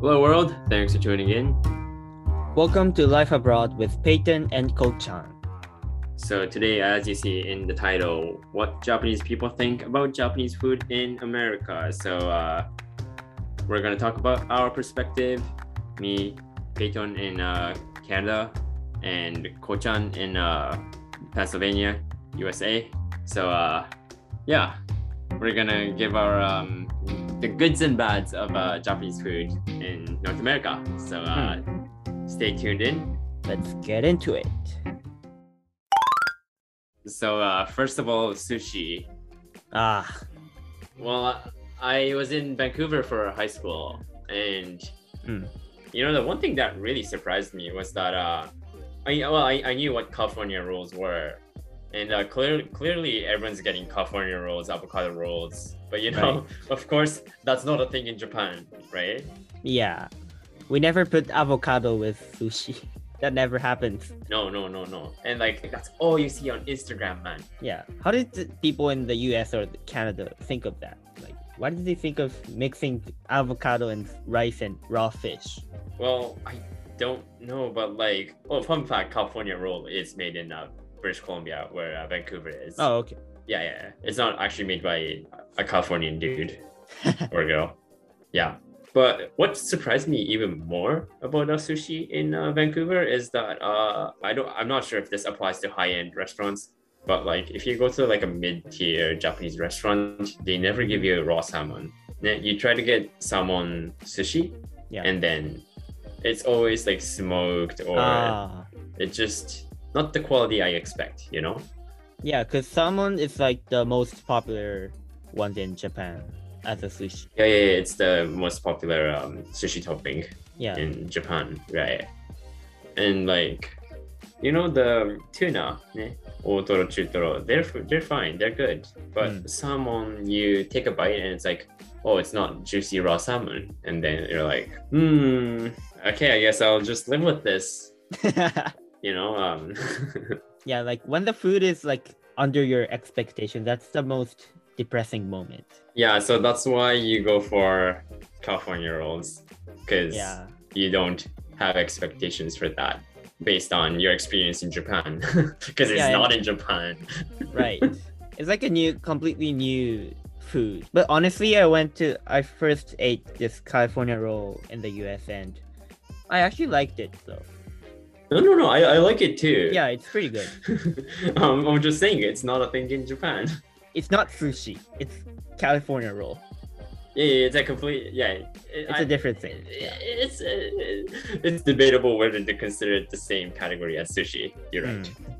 Hello, world. Thanks for tuning in. Welcome to Life Abroad with Peyton and Ko-chan. So today, as you see in the title, what Japanese people think about Japanese food in America. So uh, we're gonna talk about our perspective. Me, Peyton in uh, Canada, and Ko-chan in uh, Pennsylvania, USA. So uh, yeah, we're gonna give our um, the goods and bads of uh, Japanese food in North America. So uh, stay tuned in. Let's get into it. So uh, first of all, sushi. Ah, Well, I was in Vancouver for high school, and Mm. you know the one thing that really surprised me was that uh, I well I, I knew what California rolls were, and uh, clearly clearly everyone's getting California rolls, avocado rolls, but you know of course that's not a thing in Japan, right? yeah. We never put avocado with sushi. That never happens. No, no, no, no, and like that's all you see on Instagram, man. Yeah. How did the people in the US or Canada think of that? Like, why did they think of mixing avocado and rice and raw fish? Well, I don't know, but like, well, fun fact: California roll is made in uh, British Columbia, where uh, Vancouver is. Oh, okay. Yeah, yeah. It's not actually made by a Californian dude or girl. Yeah, but what surprised me even more about uh, sushi in uh, Vancouver is that uh, I don't. I'm not sure if this applies to high-end restaurants, but like if you go to like a mid-tier Japanese restaurant, they never give you raw salmon. You try to get salmon sushi, Yeah. and then it's always like smoked or Ah. it's just not the quality I expect, you know? Yeah, because salmon is like the most popular one in Japan as a sushi. Yeah, yeah, yeah, it's the most popular um, sushi topping Yeah. in Japan, right? And like, you know, the tuna? Otoro, chutoro, they're they're fine, they're good. But Mm. salmon, you take a bite and it's like, oh, it's not juicy raw salmon, and then you're like, hmm, okay, I guess I'll just live with this, you know? Um, yeah, like when the food is like under your expectation, that's the most depressing moment. yeah, so that's why you go for California rolls, because Yeah. you don't have expectations for that based on your experience in Japan because it's Yeah, not in Japan. right it's like a new completely new food but honestly i went to i first ate this california roll in the us and i actually liked it so No, no, no. I, I like it too. yeah it's pretty good um, I'm just saying it's not a thing in Japan. it's not sushi it's california roll Yeah, yeah, it's a complete yeah. it- it's I- a different thing yeah. It's uh, it's debatable whether to consider it the same category as sushi. You're right. Mm.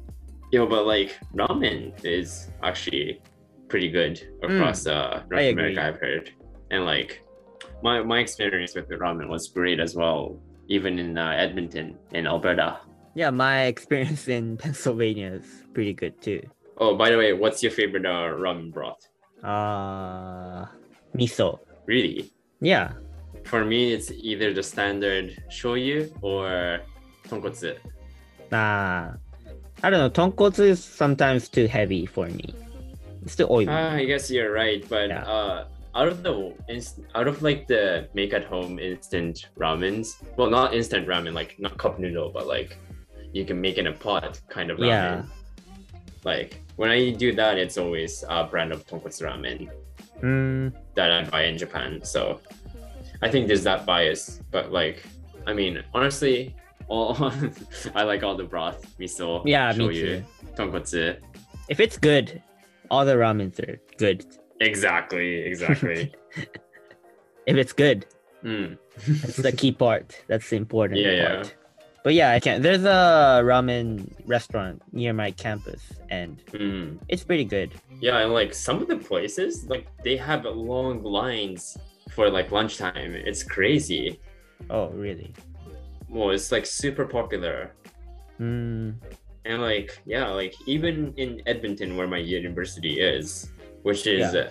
Yo, but like ramen is actually pretty good across uh, North America. I've heard, and like my my experience with the ramen was great as well. Even in uh, Edmonton in Alberta. yeah my experience in pennsylvania is pretty good too Oh, by the way, what's your favorite uh, ramen broth? uh miso Really? yeah For me, it's either the standard shoyu or tonkotsu. uh i don't know tonkotsu is sometimes too heavy for me it's too oily Ah, I guess you're right, but Yeah. uh, out of the inst- out of like the make at home instant ramens, well, not instant ramen, like not cup noodle, but like you can make in a pot kind of ramen. Yeah. Like when I do that, it's always a brand of tonkotsu ramen mm, that I buy in Japan. So I think there's that bias, but like, I mean, honestly, all I like all the broth, miso, yeah me shoyu, too tonkotsu. if it's good all the ramens are good Exactly, exactly. if it's good mm. that's the key part that's the important Yeah, yeah. part but yeah i can't. there's a ramen restaurant near my campus and Mm. it's pretty good Yeah, and like some of the places, like they have long lines for like lunchtime. It's crazy. oh really Well, it's like super popular. mm, And like, yeah, like even in Edmonton, where my university is, which is Yeah.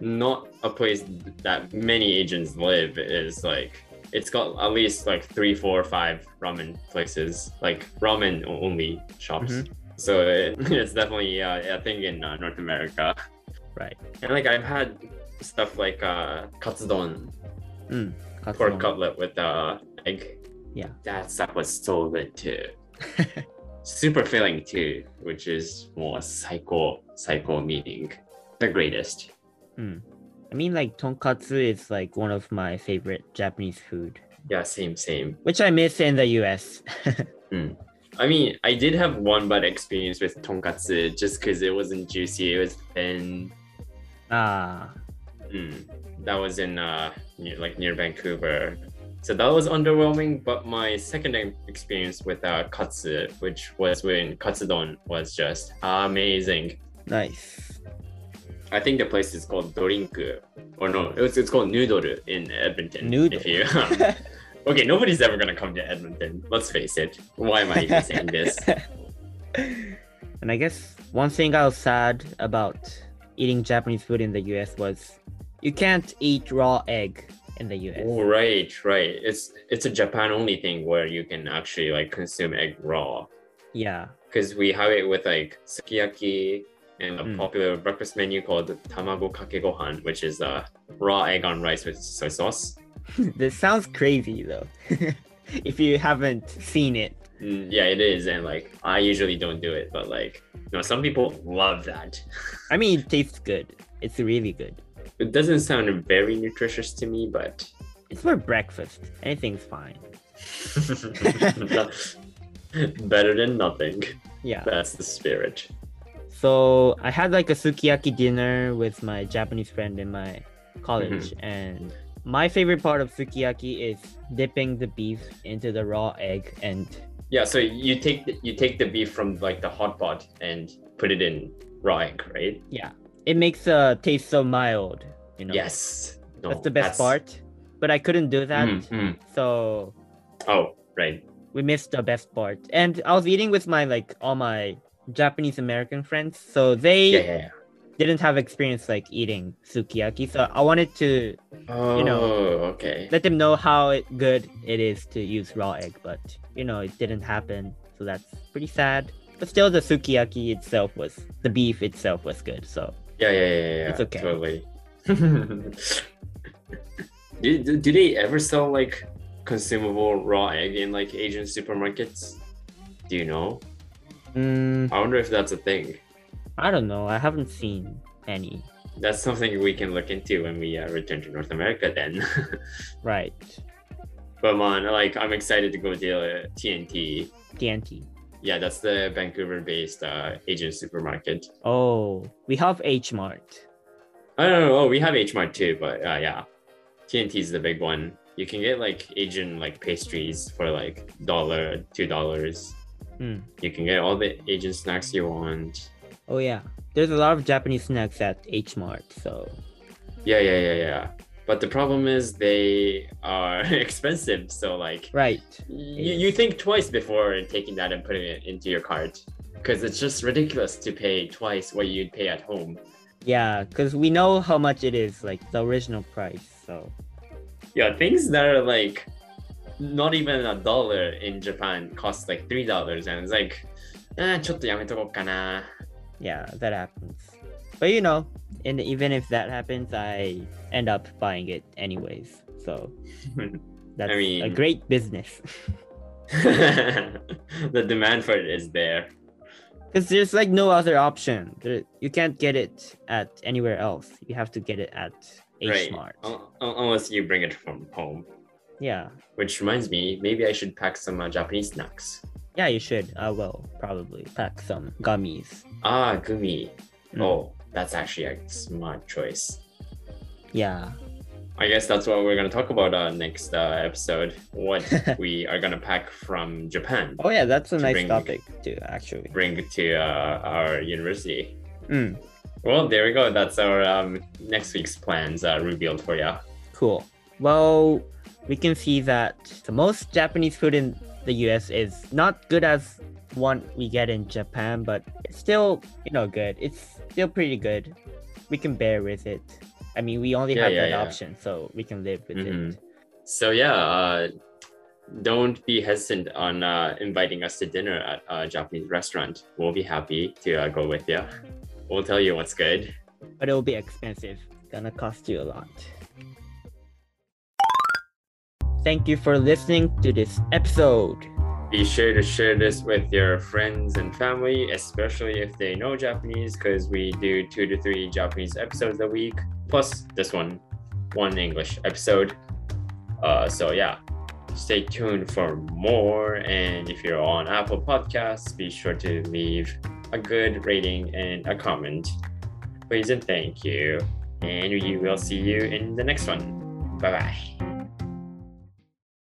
not a place that many Asians live, is like it's got at least like three, four, five ramen places, like ramen only shops. Mhm. So it, it's definitely uh, a thing in uh, North America. right And like I've had stuff like uh, katsudon Katsudon. pork cutlet with uh, egg. Yeah. That stuff was so good too. Super filling too, which is more saikou, saikou meaning the greatest. Hmm. I mean, like tonkatsu is like one of my favorite Japanese food, Yeah, same, same. which I miss in the US. I mean, I did have one bad experience with tonkatsu just because it wasn't juicy. It was thin. ah, Mm. That was in uh, near, like near Vancouver. So that was underwhelming. But my second experience with uh, katsu, which was when katsudon, was just amazing. nice. I think the place is called Dorinku, or no, it was, it's called Noodle in Edmonton. Noodle. If you, um, okay, nobody's ever gonna come to Edmonton. Let's face it. Why am I even saying this? and I guess one thing I was sad about eating Japanese food in the US was you can't eat raw egg in the US. Oh, right, right. It's it's a Japan only thing where you can actually like consume egg raw. Yeah. because we have it with like sukiyaki and a Mm. popular breakfast menu called tamago kake gohan, which is uh, raw egg on rice with soy sauce. this sounds crazy though. if you haven't seen it. Mm, yeah, it is, and like I usually don't do it, but like you know, some people love that. I mean, it tastes good. It's really good. It doesn't sound very nutritious to me, but It's for breakfast. Anything's fine. better than nothing. Yeah. That's the spirit. So I had like a sukiyaki dinner with my Japanese friend in my college, and my favorite part of sukiyaki is dipping the beef into the raw egg and Yeah, so you take the, you take the beef from like the hot pot and put it in raw egg, right? yeah, it makes the taste so mild. You know. Yes. No, That's the best part. But I couldn't do that, Mm, mm. so Oh, right. we missed the best part. And I was eating with my like all my Japanese American friends, so they Yeah, yeah, yeah. didn't have experience like eating sukiyaki. So I wanted to Oh, know, okay. let them know how it, good it is to use raw egg, but you know it didn't happen, so that's pretty sad. But still, the sukiyaki itself was the beef itself was good. So Yeah, yeah, yeah, yeah. It's okay. Totally. do, do, do they ever sell like consumable raw egg in like Asian supermarkets? Do you know? Mm, I wonder if that's a thing. I don't know. I haven't seen any. That's something we can look into when we uh, return to North America then. Right, but man, like I'm excited to go to uh, T&T. T&T. Yeah, that's the Vancouver-based uh, Asian supermarket. Oh, we have H Mart. I don't know. Oh, we have H Mart too, but uh, yeah, T&T is the big one. You can get like Asian like pastries for like dollar, two dollars. Hmm. You can get all the Asian snacks you want. Oh yeah, there's a lot of Japanese snacks at H Mart. So Yeah, yeah, yeah, yeah. But the problem is they are expensive. So like, right, you, you think twice before taking that and putting it into your cart, because it's just ridiculous to pay twice what you'd pay at home. yeah, because we know how much it is, like the original price. So Yeah, things that are like not even a dollar in Japan costs like three dollars, and it's like, eh, ちょっとやめとこうかな. Yeah, that happens. But you know, and even if that happens, I end up buying it anyways. So that's I mean, a great business. the demand for it is there. Because there's like no other option. There, you can't get it at anywhere else. You have to get it at H Mart. Right. Unless you bring it from home. Yeah. Which reminds me, maybe I should pack some uh, Japanese snacks. Yeah, you should. I will probably pack some gummies. Ah, gummy. Mm. Oh, that's actually a smart choice. Yeah. I guess that's what we're gonna talk about uh, next uh, episode. What we are gonna pack from Japan, Oh yeah, that's a To nice bring- topic too, actually. bring to uh, our university. Mm, Well, there we go. That's our um, next week's plans uh, revealed for you. cool. Well, we can see that the most Japanese food in the US is not good as one we get in Japan, but it's still, you know, good. It's still pretty good. We can bear with it. I mean, we only Yeah, have yeah, that yeah. option, so we can live with Mhm. it. So yeah, uh, don't be hesitant on uh, inviting us to dinner at a Japanese restaurant. We'll be happy to uh, go with you. We'll tell you what's good. But it'll be expensive. Gonna cost you a lot. Thank you for listening to this episode. Be sure to share this with your friends and family, especially if they know Japanese, because we do two to three Japanese episodes a week, plus this one, one English episode. Uh, so yeah, stay tuned for more. And if you're on Apple Podcasts, be sure to leave a good rating and a comment. Please and thank you. And we will see you in the next one. Bye bye.